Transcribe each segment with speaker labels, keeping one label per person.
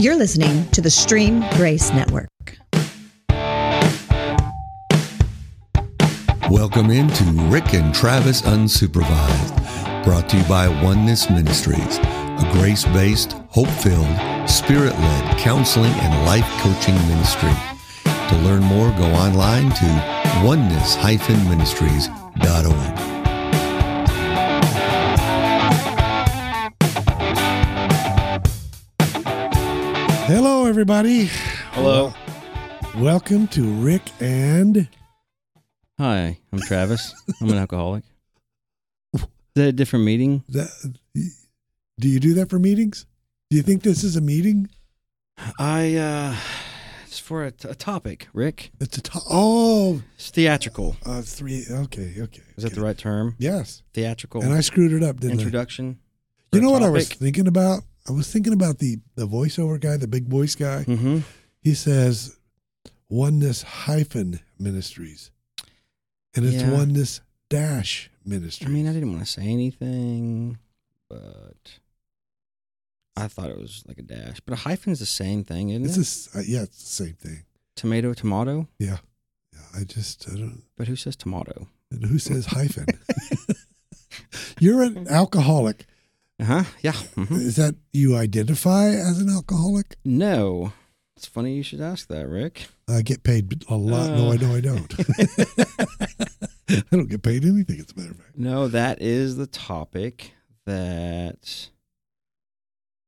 Speaker 1: You're listening to the Stream Grace Network.
Speaker 2: Welcome into Rick and Travis Unsupervised, brought to you by Oneness Ministries, a grace based, hope filled, spirit led counseling and life coaching ministry. To learn more, go online to oneness
Speaker 3: Hello, everybody.
Speaker 4: Hello.
Speaker 3: Welcome to Rick and.
Speaker 4: Hi, I'm Travis. I'm an alcoholic. Is that a different meeting?
Speaker 3: That, do you do that for meetings? Do you think this is a meeting?
Speaker 4: I, uh, it's for a, a topic, Rick.
Speaker 3: It's a to- oh,
Speaker 4: It's theatrical.
Speaker 3: uh, three. Okay, okay.
Speaker 4: Is that
Speaker 3: okay.
Speaker 4: the right term?
Speaker 3: Yes.
Speaker 4: Theatrical
Speaker 3: And I screwed it up, didn't
Speaker 4: introduction.
Speaker 3: I? You know what I was thinking about? I was thinking about the the voiceover guy, the big voice guy.
Speaker 4: Mm-hmm.
Speaker 3: He says oneness hyphen ministries, and it's
Speaker 4: Yeah.
Speaker 3: oneness dash ministries.
Speaker 4: I mean, I didn't want to say anything, but I thought it was like a dash. But a hyphen's the same thing, isn't
Speaker 3: it's
Speaker 4: it?
Speaker 3: this. Uh, yeah, it's the same thing.
Speaker 4: Tomato, tomato.
Speaker 3: Yeah, yeah. I just I don't.
Speaker 4: But who says tomato?
Speaker 3: And who says hyphen? You're an alcoholic.
Speaker 4: Uh huh. Yeah. mhm.
Speaker 3: Is that you identify as an alcoholic?
Speaker 4: No. It's funny you should ask that, Rick.
Speaker 3: I get paid a lot. no,
Speaker 4: Uh.
Speaker 3: I know I don't. I don't get paid anything, as a matter of fact.
Speaker 4: No, that is the topic that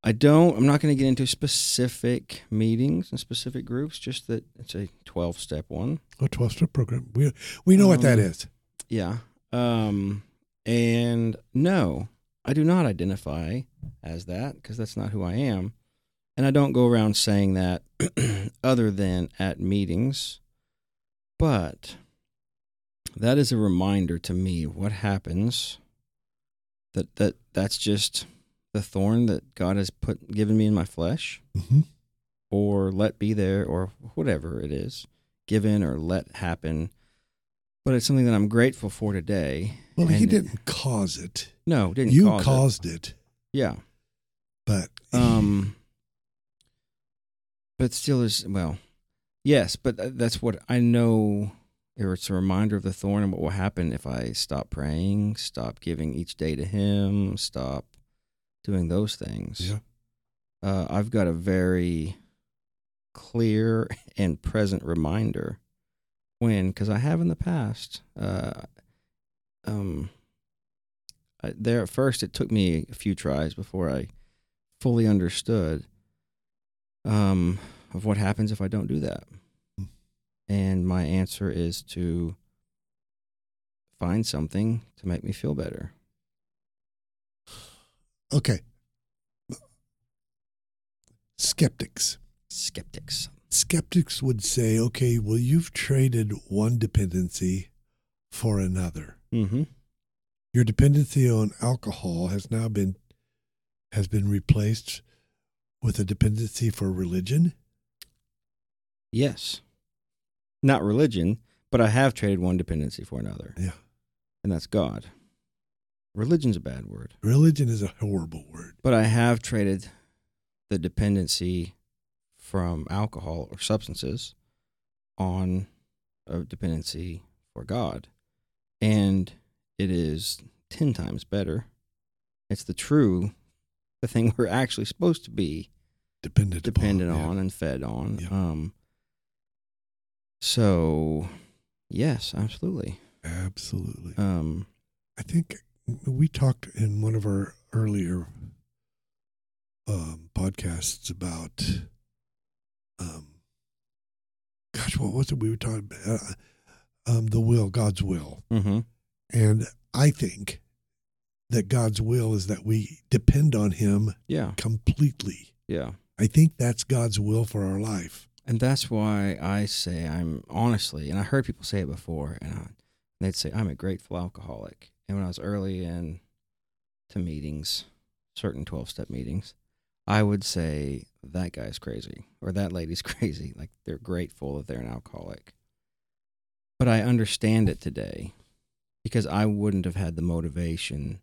Speaker 4: I don't, I'm not going to get into specific meetings and specific groups, just that it's a 12 step one.
Speaker 3: A 12 step program. We, we know what that
Speaker 4: Um. Yeah. Um, and no, I do not identify as that because that's not who I am. And I don't go around saying that other than at meetings. But that is a reminder to me what happens that that that's just the thorn that God has put given me in my flesh
Speaker 3: hmm
Speaker 4: or let be there or whatever it is given or let happen but it's something that i'm grateful for today
Speaker 3: Well, he didn't cause it.
Speaker 4: No didn't
Speaker 3: you
Speaker 4: cause
Speaker 3: caused it.
Speaker 4: yeah
Speaker 3: but
Speaker 4: um but still is well yes but that's what i know it's a reminder of the thorn and what will happen if i stop praying stop giving each day to him stop doing those things
Speaker 3: yeah.
Speaker 4: uh, I've got a very clear and present reminder when, because I have in the past. Uh, um, I, there at first, it took me a few tries before I fully understood um, of what happens if I don't do that.
Speaker 3: Hmm.
Speaker 4: And my answer is to find something to make me feel better.
Speaker 3: Okay. Skeptics.
Speaker 4: Skeptics.
Speaker 3: Skeptics would say, okay, well, you've traded one dependency for another.
Speaker 4: Mm-hmm.
Speaker 3: Your dependency on alcohol has now been has been replaced with a dependency for religion.
Speaker 4: Yes. Not religion, but I have traded one dependency for another,
Speaker 3: Yeah.
Speaker 4: and that's God. Religion's a bad word,
Speaker 3: Religion is a horrible word.
Speaker 4: but I have traded the dependency from alcohol or substances on a dependency for God. And it is 10 times better. It's the true, the thing we're actually supposed to be
Speaker 3: Dependent
Speaker 4: dependent
Speaker 3: upon, yeah.
Speaker 4: on and fed on.
Speaker 3: Yeah.
Speaker 4: Um, so, yes, absolutely.
Speaker 3: Absolutely.
Speaker 4: Um,
Speaker 3: I think we talked in one of our earlier um, podcasts about, um, gosh, what was it we were talking about? Uh, um, the will, God's will.
Speaker 4: hmm
Speaker 3: And I think that God's will is that we depend on Him
Speaker 4: Yeah,
Speaker 3: completely.
Speaker 4: yeah.
Speaker 3: I think that's God's will for our life.
Speaker 4: And that's why I say I'm honestly, and I heard people say it before, and I, they'd say I'm a grateful alcoholic. And when I was early in to meetings, certain 12 step meetings, I would say that guy's crazy or that lady's crazy. Like they're grateful that they're an alcoholic. But I understand it today because I wouldn't have had the motivation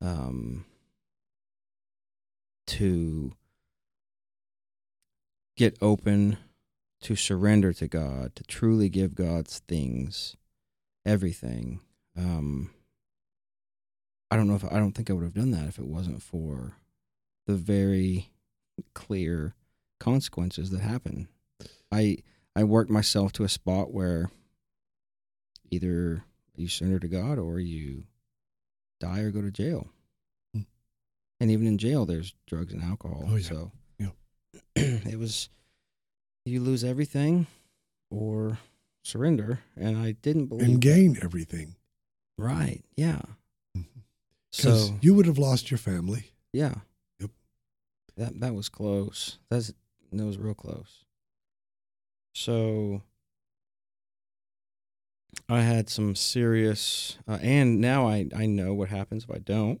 Speaker 4: um, to get open to surrender to God, to truly give God's things, everything. Um, I don't know if I don't think I would have done that if it wasn't for the very clear consequences that happen. I I worked myself to a spot where either you surrender to God or you die or go to jail.
Speaker 3: Hmm.
Speaker 4: And even in jail, there's drugs and alcohol.
Speaker 3: Oh, yeah.
Speaker 4: So
Speaker 3: Yeah.
Speaker 4: it was you lose everything or surrender. And I didn't believe
Speaker 3: and gain everything.
Speaker 4: Right. Yeah.
Speaker 3: Because
Speaker 4: So
Speaker 3: you would have lost your family.
Speaker 4: yeah.
Speaker 3: Yep.
Speaker 4: That that was close. That's that was real close. So I had some serious, uh, and now I I know what happens if I don't.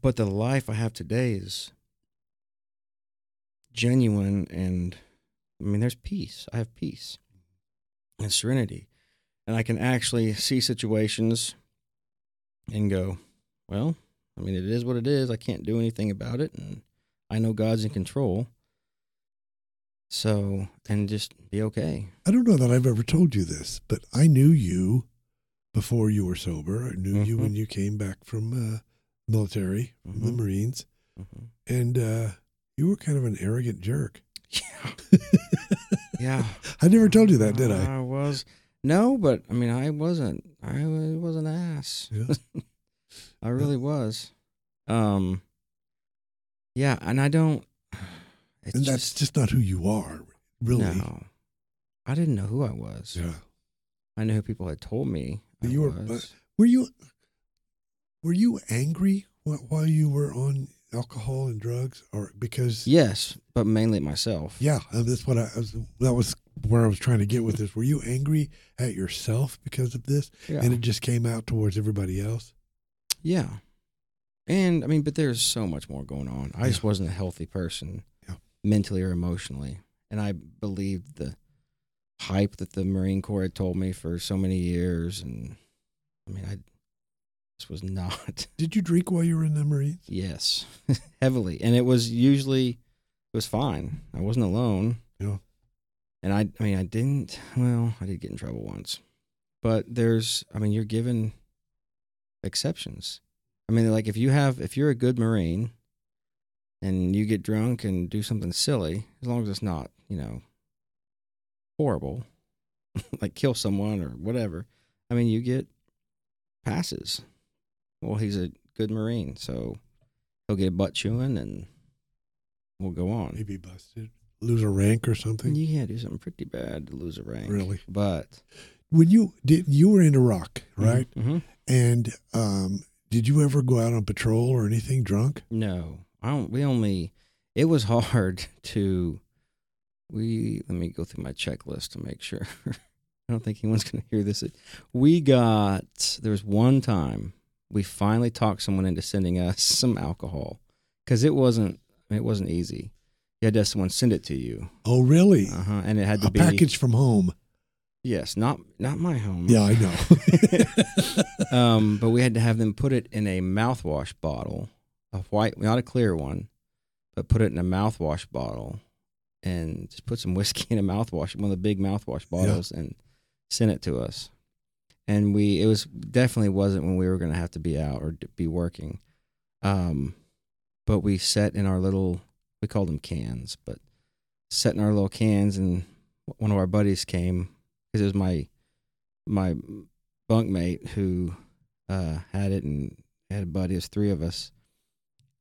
Speaker 4: But the life I have today is genuine, and I mean, there's peace. I have peace and serenity, and I can actually see situations and go, well, I mean, it is what it is. I can't do anything about it, and I know God's in control. So, and just be okay.
Speaker 3: I don't know that I've ever told you this, but I knew you before you were sober. I knew you
Speaker 4: Mhm.
Speaker 3: when you came back from uh, military, from the
Speaker 4: Mhm.
Speaker 3: Marines,
Speaker 4: hmm
Speaker 3: and uh, you were kind of an arrogant jerk.
Speaker 4: Yeah. yeah.
Speaker 3: I never told you that, did I?
Speaker 4: I was no, but I mean, I wasn't. I was an ass.
Speaker 3: Yeah.
Speaker 4: I really was. Um. Yeah, and I don't. It's
Speaker 3: and that's just not who you are, really.
Speaker 4: no. I didn't know who I was.
Speaker 3: Yeah.
Speaker 4: I knew who people had told me.
Speaker 3: You were-. Were you were you angry while you were on alcohol and drugs, or because?
Speaker 4: yes, but mainly myself.
Speaker 3: Yeah, uh, that's what I. That was where I was trying to get with this. Were you angry at yourself because of this,
Speaker 4: Yeah.
Speaker 3: and it just came out towards everybody else?
Speaker 4: Yeah. And I mean, but there's so much more going on. I just wasn't a healthy person
Speaker 3: Yeah.
Speaker 4: Mentally or emotionally. And I believed the hype that the Marine Corps had told me for so many years. And I mean, I this was not,
Speaker 3: Did you drink while you were in the Marines?
Speaker 4: yes, heavily. And it was usually, it was fine. I wasn't alone.
Speaker 3: Yeah.
Speaker 4: And I, I mean, I didn't, well, I did get in trouble once. But there's, I mean, you're given exceptions. I mean, like if you have, if you're a good Marine and you get drunk and do something silly, as long as it's not, you know, horrible, like kill someone or whatever, I mean, you get passes. Well, he's a good Marine, so he'll get a butt chewing and we'll go on.
Speaker 3: Maybe busted, lose a rank or something.
Speaker 4: You can't do something pretty bad to lose a rank.
Speaker 3: Really?
Speaker 4: But,
Speaker 3: When you did, you were in Iraq, right?
Speaker 4: hmm
Speaker 3: And um, did you ever go out on patrol or anything drunk?
Speaker 4: No, I don't. We only. It was hard to. We let me go through my checklist to make sure. I don't think anyone's going to hear this. We got there was one time we finally talked someone into sending us some alcohol because it wasn't it wasn't easy. You had to have someone send it to you,
Speaker 3: Oh, really?
Speaker 4: uh huh, and it had to
Speaker 3: a
Speaker 4: be
Speaker 3: package from home.
Speaker 4: yes, not not my home.
Speaker 3: Yeah, I know.
Speaker 4: um, but we had to have them put it in a mouthwash bottle, a white, not a clear one, but put it in a mouthwash bottle, and just put some whiskey in a mouthwash, one of the big mouthwash bottles, and sent it to us. And we, it was definitely wasn't when we were going to have to be out or be working. Um, but we set in our little, we called them cans, but set in our little cans, and one of our buddies came because it was my my bunkmate who uh, had it and had a buddy. It was three of us,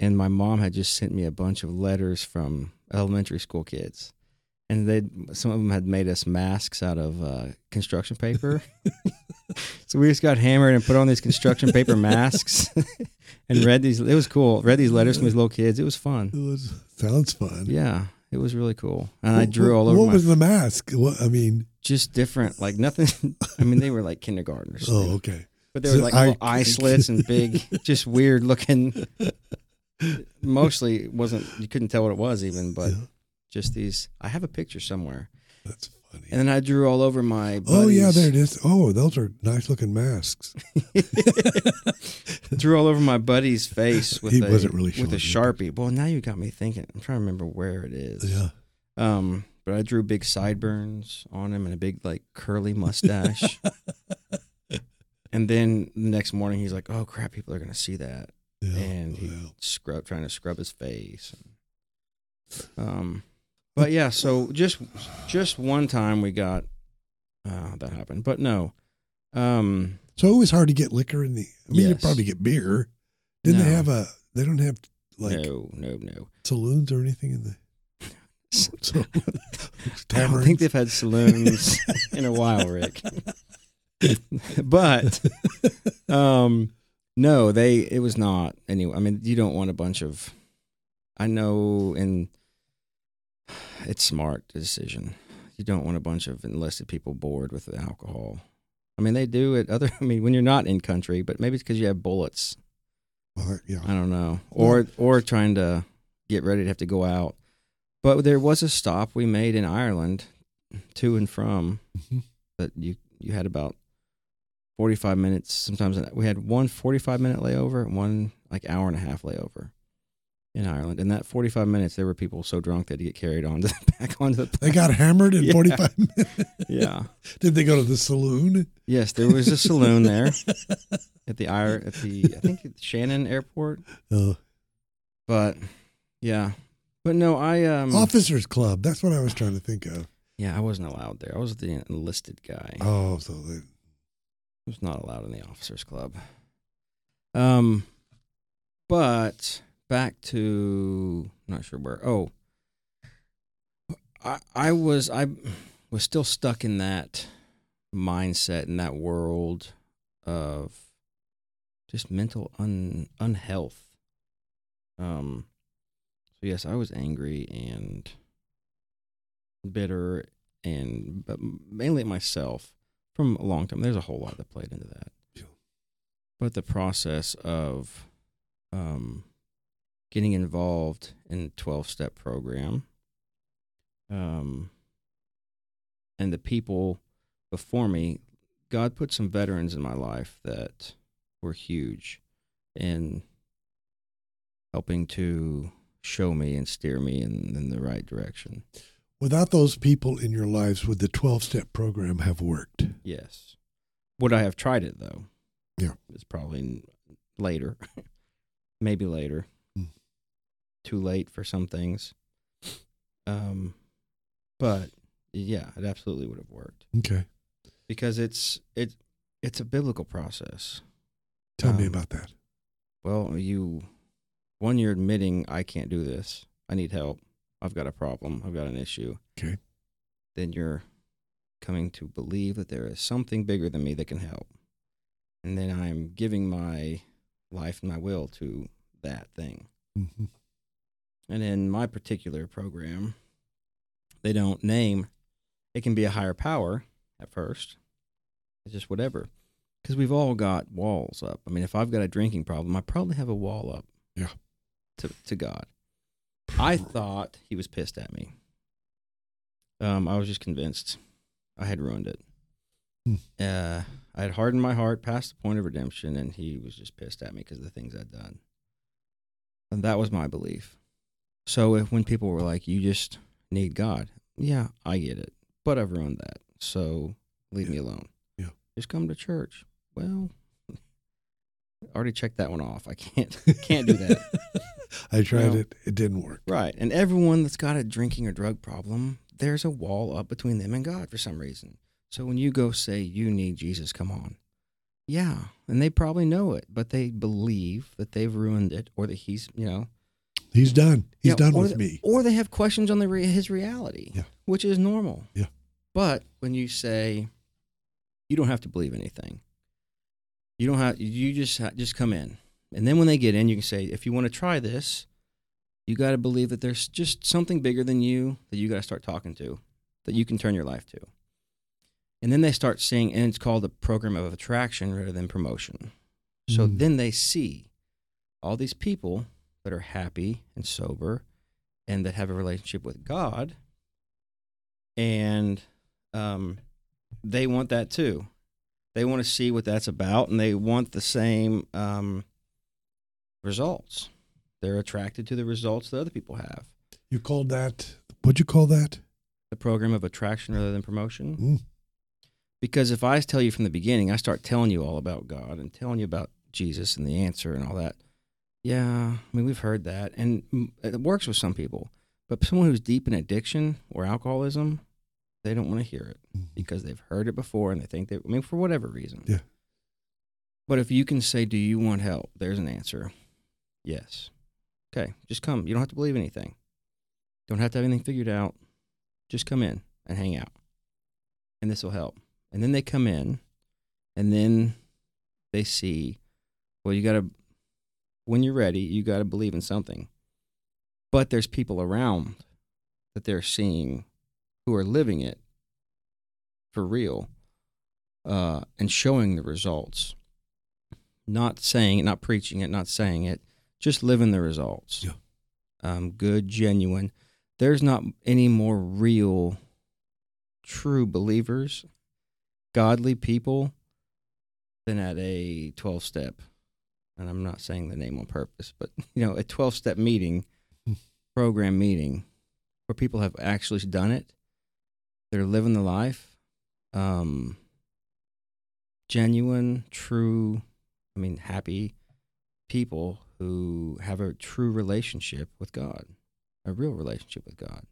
Speaker 4: and my mom had just sent me a bunch of letters from elementary school kids, and they some of them had made us masks out of uh, construction paper. so we just got hammered and put on these construction paper masks and read these. It was cool. Read these letters from these little kids. It was fun.
Speaker 3: it was sounds fun.
Speaker 4: Yeah, it was really cool. And I drew all over
Speaker 3: What was the mask? What I mean?
Speaker 4: just different, like nothing. I mean, they were like kindergartners.
Speaker 3: Oh, okay.
Speaker 4: But they were
Speaker 3: So
Speaker 4: like
Speaker 3: I-
Speaker 4: little eye slits and big, just weird looking. Mostly it wasn't you couldn't tell what it was even, but
Speaker 3: Yeah,
Speaker 4: just these. I have a picture somewhere,
Speaker 3: that's funny.
Speaker 4: and then I drew all over my.
Speaker 3: oh yeah, there it is. Oh, those are nice looking masks.
Speaker 4: drew all over my buddy's face with
Speaker 3: He
Speaker 4: a
Speaker 3: wasn't really
Speaker 4: with a sharpie. Well, now you got me thinking. I'm trying to remember where it is.
Speaker 3: Yeah.
Speaker 4: Um, but I drew big sideburns on him and a big like curly mustache. and then the next morning he's like, "Oh crap, people are gonna see that,"
Speaker 3: Yeah,
Speaker 4: and he
Speaker 3: well,
Speaker 4: scrub trying to scrub his face. Um, but yeah, so just just one time we got uh, that happened, but no. Um,
Speaker 3: so it was hard to get liquor in the. I mean, you probably get beer. Didn't they have a? They don't have like
Speaker 4: no, no, no.
Speaker 3: saloons or anything in the. So,
Speaker 4: I don't think they've had saloons in a while, Rick. but um no, they it was not anyway. I mean, you don't want a bunch of I know and it's smart decision. You don't want a bunch of enlisted people bored with the alcohol. I mean, they do it other I mean, when you're not in country, but maybe it's cuz you have bullets.
Speaker 3: Well, yeah.
Speaker 4: I don't know. Or or trying to get ready to have to go out. But there was a stop we made in Ireland to and from
Speaker 3: Mhm.
Speaker 4: that you you had about 45 minutes sometimes we had one 45 minute layover and one like hour and a half layover in Ireland and that 45 minutes there were people so drunk they had to get carried on to back onto the
Speaker 3: They got hammered in
Speaker 4: Yeah.
Speaker 3: 45 minutes.
Speaker 4: yeah
Speaker 3: Did they go to the saloon?
Speaker 4: yes there was a saloon there at the Ir at the I think Shannon airport
Speaker 3: Oh.
Speaker 4: but yeah but no I um
Speaker 3: Officers Club. That's what I was trying to think of.
Speaker 4: Yeah, I wasn't allowed there. I was the enlisted guy.
Speaker 3: Oh, so they,
Speaker 4: was not allowed in the officers club. Um, but back to not sure where. Oh, I I was I was still stuck in that mindset in that world of just mental un unhealth. Um, so yes, I was angry and bitter and but mainly at myself from a long time. There's a whole lot that played into that. But the process of um, getting involved in 12 step program um, and the people before me, God put some veterans in my life that were huge in helping to show me and steer me in, in the right direction.
Speaker 3: Without those people in your lives, would the 12 step program have worked?
Speaker 4: Yes. Would I have tried it though?
Speaker 3: Yeah.
Speaker 4: It's probably later. Maybe later.
Speaker 3: Hmm.
Speaker 4: Too late for some things. Um but yeah, it absolutely would have worked
Speaker 3: Okay.
Speaker 4: because it's it it's a biblical process.
Speaker 3: Tell me
Speaker 4: Um,
Speaker 3: about that.
Speaker 4: Well, you one you're admitting I can't do this. I need help. I've got a problem. I've got an issue.
Speaker 3: Okay.
Speaker 4: Then you're coming to believe that there is something bigger than me that can help. And then I'm giving my life and my will to that thing.
Speaker 3: hmm
Speaker 4: And in my particular program, they don't name it can be a higher power at first. It's just whatever. Because we've all got walls up. I mean, if I've got a drinking problem, I probably have a wall up.
Speaker 3: Yeah.
Speaker 4: To to God. I thought he was pissed at me. Um, I was just convinced I had ruined it.
Speaker 3: Hmm.
Speaker 4: Uh, I had hardened my heart past the point of redemption, and he was just pissed at me because of the things I'd done. And that was my belief. So if when people were like, "You just need God," yeah, I get it, but I've ruined that. So leave me alone.
Speaker 3: Yeah.
Speaker 4: just come to church. Well, already checked that one off. I can't can't do that.
Speaker 3: I tried
Speaker 4: No.
Speaker 3: it. It didn't work.
Speaker 4: Right. And everyone that's got a drinking or drug problem, there's a wall up between them and God for some reason. So when you go say you need Jesus, come on. Yeah. And they probably know it, but they believe that they've ruined it or that he's, you know,
Speaker 3: He's done. He's
Speaker 4: Yeah,
Speaker 3: done with
Speaker 4: the-
Speaker 3: me.
Speaker 4: Or they have questions on the re- his reality,
Speaker 3: Yeah.
Speaker 4: which is normal.
Speaker 3: Yeah.
Speaker 4: But when you say you don't have to believe anything, you don't have you just ha- just come in, and then when they get in, you can say, if you want to try this, you got to believe that there's just something bigger than you that you got to start talking to, that you can turn your life to. And then they start seeing, and it's called a program of attraction rather than promotion. So
Speaker 3: Mm.
Speaker 4: then they see all these people that are happy and sober and that have a relationship with God. And um, they want that too. They want to see what that's about and they want the same um, results. They're attracted to the results that other people have.
Speaker 3: You called that What'd you call that?
Speaker 4: The program of attraction rather than promotion.
Speaker 3: Mm.
Speaker 4: Because if I tell you from the beginning, I start telling you all about God and telling you about Jesus and the answer and all that. Yeah, I mean we've heard that, and it works with some people. But someone who's deep in addiction or alcoholism, they don't want to hear it
Speaker 3: Mhm.
Speaker 4: because they've heard it before and they think they. I mean, for whatever reason.
Speaker 3: Yeah.
Speaker 4: But if you can say, "Do you want help?" There's an answer. Yes. Okay, just come. You don't have to believe anything. Don't have to have anything figured out. Just come in and hang out, and this will help. And then they come in, and then they see. Well, you got to. When you're ready, you got to believe in something. But there's people around that they're seeing who are living it for real uh, and showing the results. Not saying it, not preaching it, not saying it, just living the results.
Speaker 3: Yeah.
Speaker 4: Um, good, genuine. There's not any more real, true believers, godly people than at a 12 step. And I'm not saying the name on purpose, but you know, a 12 step meeting,
Speaker 3: Hmm.
Speaker 4: program meeting where people have actually done it. They're living the life. Um, genuine, true, I mean, happy people who have a true relationship with God, a real relationship with God.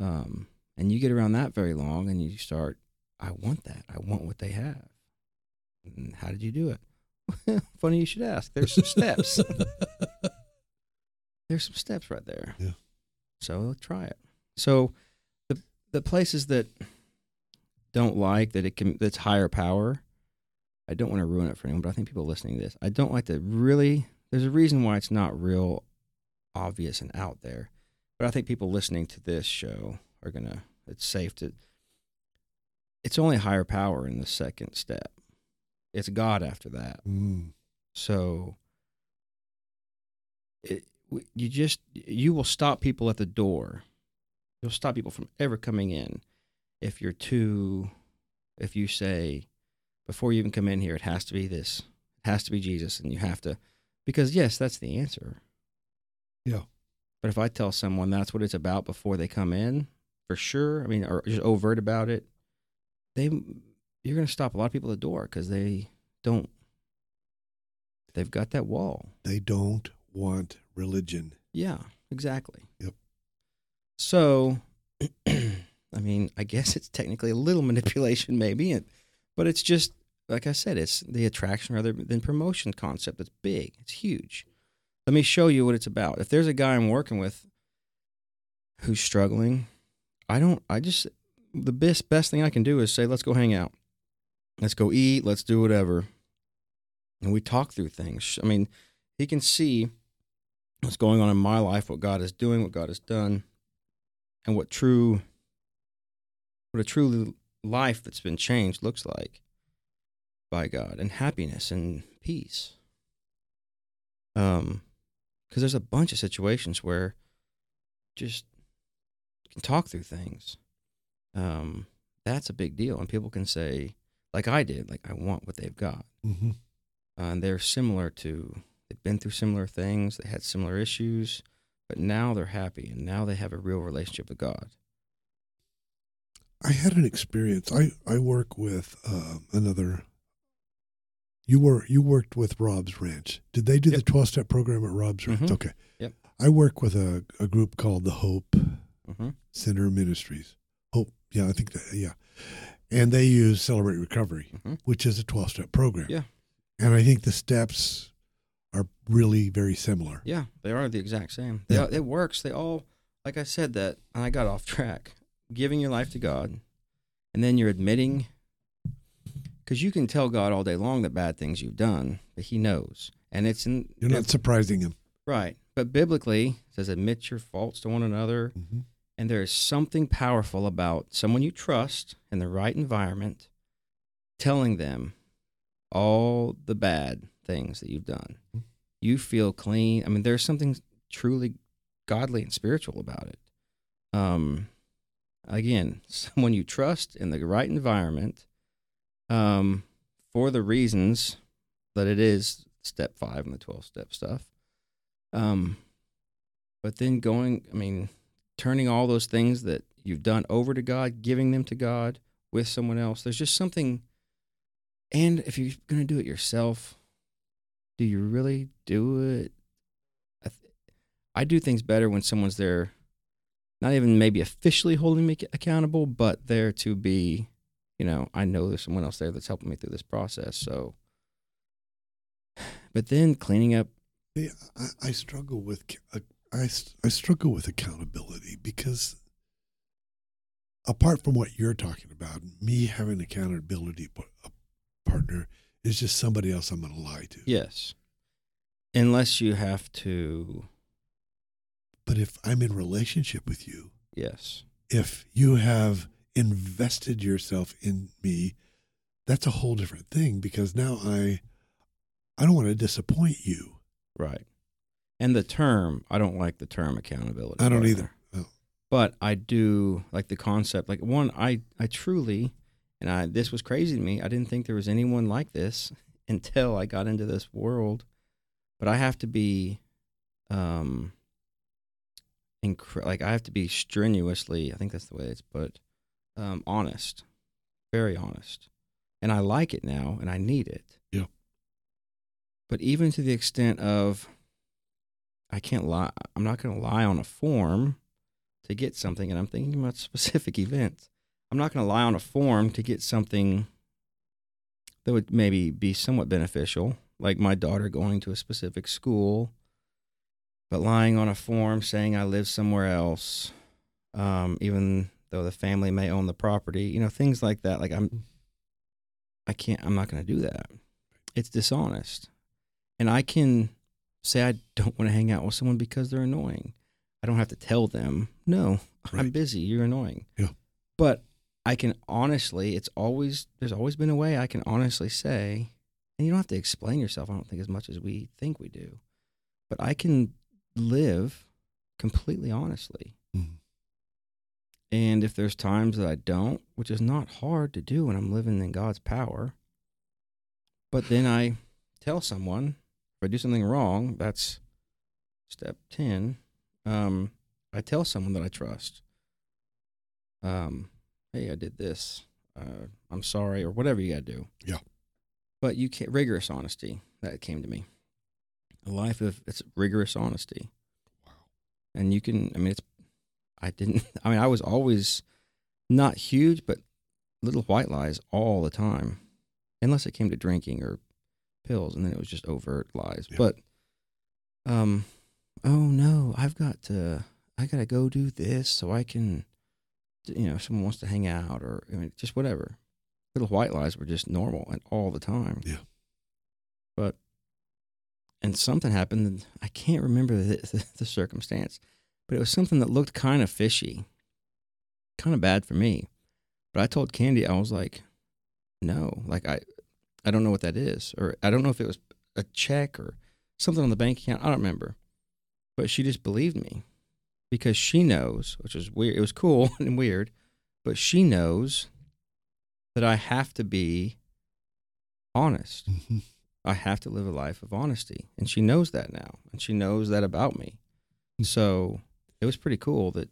Speaker 4: Um, and you get around that very long and you start, I want that. I want what they have. And how did you do it? Funny you should ask. There's some steps. There's some steps right there.
Speaker 3: Yeah.
Speaker 4: So try it. So the places that don't like that it can that's higher power. I don't want to ruin it for anyone, but I think people listening to this, I don't like to really. There's a reason why it's not real obvious and out there, but I think people listening to this show are gonna. It's safe to. It's only higher power in the second step. It's God after that.
Speaker 3: Mm.
Speaker 4: So it, you just you will stop people at the door. You'll stop people from ever coming in if you're too if you say before you even come in here it has to be this. It has to be Jesus and you have to because yes, that's the answer.
Speaker 3: Yeah.
Speaker 4: But if I tell someone that's what it's about before they come in, for sure, I mean or just overt about it, they you're going to stop a lot of people at the door because they don't they've got that wall
Speaker 3: They don't want religion.
Speaker 4: yeah exactly
Speaker 3: Yep.
Speaker 4: So i mean i guess it's technically a little manipulation maybe but it's just like i said it's the attraction rather than promotion concept. That's big. It's huge. Let me show you what it's about. If there's a guy i'm working with who's struggling i don't i just the best best thing i can do is say let's go hang out. Let's go eat. Let's do whatever. And we talk through things. I mean he can see what's going on in my life what god is doing what god has done and what true what a true life that's been changed looks like by god and happiness and peace. Um because there's a bunch of situations where just you can talk through things. Um that's a big deal and people can say like i did like i want what they've got.
Speaker 3: Mm-hmm.
Speaker 4: uh, and they're similar to they've been through similar things they had similar issues but now they're happy and now they have a real relationship with god
Speaker 3: I had an experience. I I work with um, another. You were you worked with Rob's Ranch. Did they do the twelve step program at Rob's Ranch?
Speaker 4: Mhm.
Speaker 3: Okay.
Speaker 4: Yep.
Speaker 3: I work with a, a group called the Hope
Speaker 4: mm-hmm.
Speaker 3: Center Ministries. Hope, yeah, I think that yeah, and they use Celebrate Recovery,
Speaker 4: Mhm.
Speaker 3: which is a twelve step program.
Speaker 4: Yeah.
Speaker 3: and I think the steps are really very similar.
Speaker 4: yeah they are the exact same they
Speaker 3: Yeah.
Speaker 4: it works they all like i said that and i got off track giving your life to god and then you're admitting because you can tell god all day long the bad things you've done but he knows and it's in
Speaker 3: You're not surprising him.
Speaker 4: right but biblically it says admit your faults to one another
Speaker 3: Mm-hmm.
Speaker 4: And there is something powerful about someone you trust in the right environment telling them all the bad things that you've done. You feel clean. I mean, there's something truly godly and spiritual about it. Um, again, someone you trust in the right environment um, for the reasons that it is step five in the 12 step stuff. Um, but then going, I mean, turning all those things that you've done over to God, giving them to God with someone else. There's just something. And if you're going to do it yourself, do you really do it? I, th- I do things better when someone's there, not even maybe officially holding me accountable, but there to be, you know, I know there's someone else there that's helping me through this process. So, but then cleaning up,
Speaker 3: Yeah, I, I struggle with uh, I, I struggle with accountability because apart from what you're talking about, me having accountability partner is just somebody else I'm going to lie to.
Speaker 4: yes, unless you have to,
Speaker 3: But if I'm in relationship with you,
Speaker 4: yes,
Speaker 3: if you have invested yourself in me, that's a whole different thing because now I I don't want to disappoint you.
Speaker 4: right. And the term, I don't like the term accountability.
Speaker 3: I don't
Speaker 4: partner.
Speaker 3: either. Oh.
Speaker 4: but I do like the concept. Like one, I I truly, and I this was crazy to me. I didn't think there was anyone like this until I got into this world. But I have to be, um, incre- like I have to be strenuously. I think that's the way it's put. Um, honest, very honest, and I like it now, and I need it.
Speaker 3: Yeah.
Speaker 4: But even to the extent of, I can't lie. I'm not going to lie on a form to get something, and I'm thinking about specific events. I'm not going to lie on a form to get something that would maybe be somewhat beneficial, like my daughter going to a specific school, but lying on a form saying I live somewhere else, um, even though the family may own the property, you know, things like that. Like I'm, I can't. I'm not going to do that. It's dishonest, and I can say I don't want to hang out with someone because they're annoying. I don't have to tell them, no, I'm busy, you're annoying.
Speaker 3: Yeah.
Speaker 4: But I can honestly, it's always, there's always been a way I can honestly say, and you don't have to explain yourself, I don't think, as much as we think we do, but I can live completely honestly.
Speaker 3: Mhm.
Speaker 4: And if there's times that I don't, which is not hard to do when I'm living in God's power, but then I tell someone if I do something wrong, that's step 10. Um, I tell someone that I trust, um, hey, I did this. Uh, I'm sorry, or whatever you got to do.
Speaker 3: Yeah.
Speaker 4: But you can't, rigorous honesty, that came to me. A life of it's rigorous honesty.
Speaker 3: Wow.
Speaker 4: And you can, I mean, it's, I didn't, I mean, I was always not huge, but little white lies all the time, unless it came to drinking or pills, and then it was just overt lies.
Speaker 3: Yeah.
Speaker 4: But, um, oh no, I've got to, I gotta go do this so I can, you know, someone wants to hang out or I mean, just whatever. Little white lies were just normal and all the time.
Speaker 3: Yeah.
Speaker 4: But, and something happened. and I can't remember the, the, the circumstance, but it was something that looked kind of fishy, kind of bad for me. But I told Candy, I was like, no, like I, I don't know what that is, or I don't know if it was a check or something on the bank account. I don't remember, but she just believed me because she knows, which is weird. It was cool and weird, but she knows that I have to be honest.
Speaker 3: Mhm.
Speaker 4: I have to live a life of honesty. And she knows that now. And she knows that about me. So it was pretty cool that,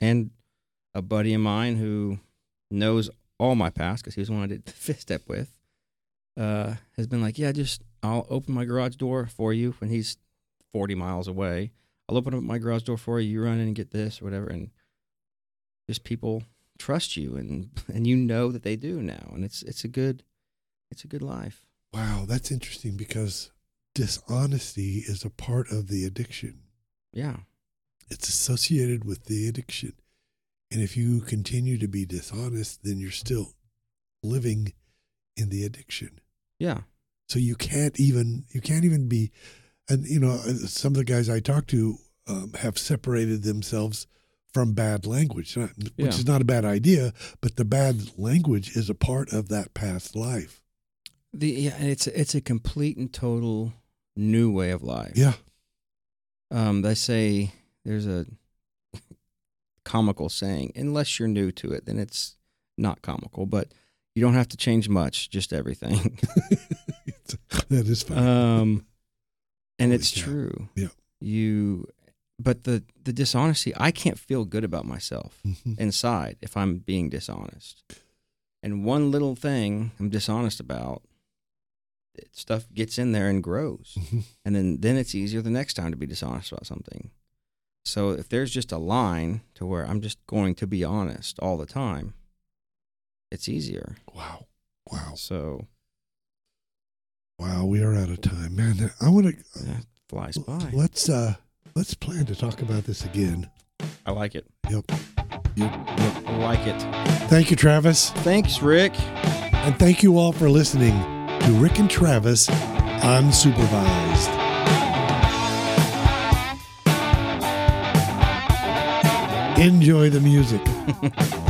Speaker 4: and a buddy of mine who knows all my past because he was the one I did the fifth step with, uh, has been like, yeah, just I'll open my garage door for you when he's 40 miles away. I'll open up my garage door for you. You run in and get this or whatever. And just people trust you and, and you know that they do now. And it's, it's a good, it's a good life.
Speaker 3: Wow, that's interesting because dishonesty is a part of the addiction.
Speaker 4: Yeah.
Speaker 3: It's associated with the addiction. And if you continue to be dishonest, then you're still living in the addiction.
Speaker 4: Yeah.
Speaker 3: So you can't even you can't even be and you know some of the guys I talk to um, have separated themselves from bad language, which
Speaker 4: Yeah.
Speaker 3: is not a bad idea, but the bad language is a part of that past life.
Speaker 4: The yeah, and it's it's a complete and total new way of life.
Speaker 3: Yeah.
Speaker 4: Um, they say there's a comical saying, unless you're new to it, then it's not comical. But you don't have to change much, just everything.
Speaker 3: that is fine.
Speaker 4: um, and
Speaker 3: Holy
Speaker 4: it's
Speaker 3: cow.
Speaker 4: true.
Speaker 3: Yeah.
Speaker 4: You, but the the dishonesty, I can't feel good about myself inside if I'm being dishonest. And one little thing I'm dishonest about, stuff gets in there and grows. And then then it's easier the next time to be dishonest about something. So if there's just a line to where I'm just going to be honest all the time, it's easier.
Speaker 3: Wow. Wow.
Speaker 4: So
Speaker 3: Wow. We are out of time, man. I want to.
Speaker 4: it flies by.
Speaker 3: Let's uh let's plan to talk about this again.
Speaker 4: I like it.
Speaker 3: Yep. Yep. Yep.
Speaker 4: I like it.
Speaker 3: Thank you, Travis.
Speaker 4: Thanks, Rick.
Speaker 3: And thank you all for listening to Rick and Travis Unsupervised. Enjoy the music.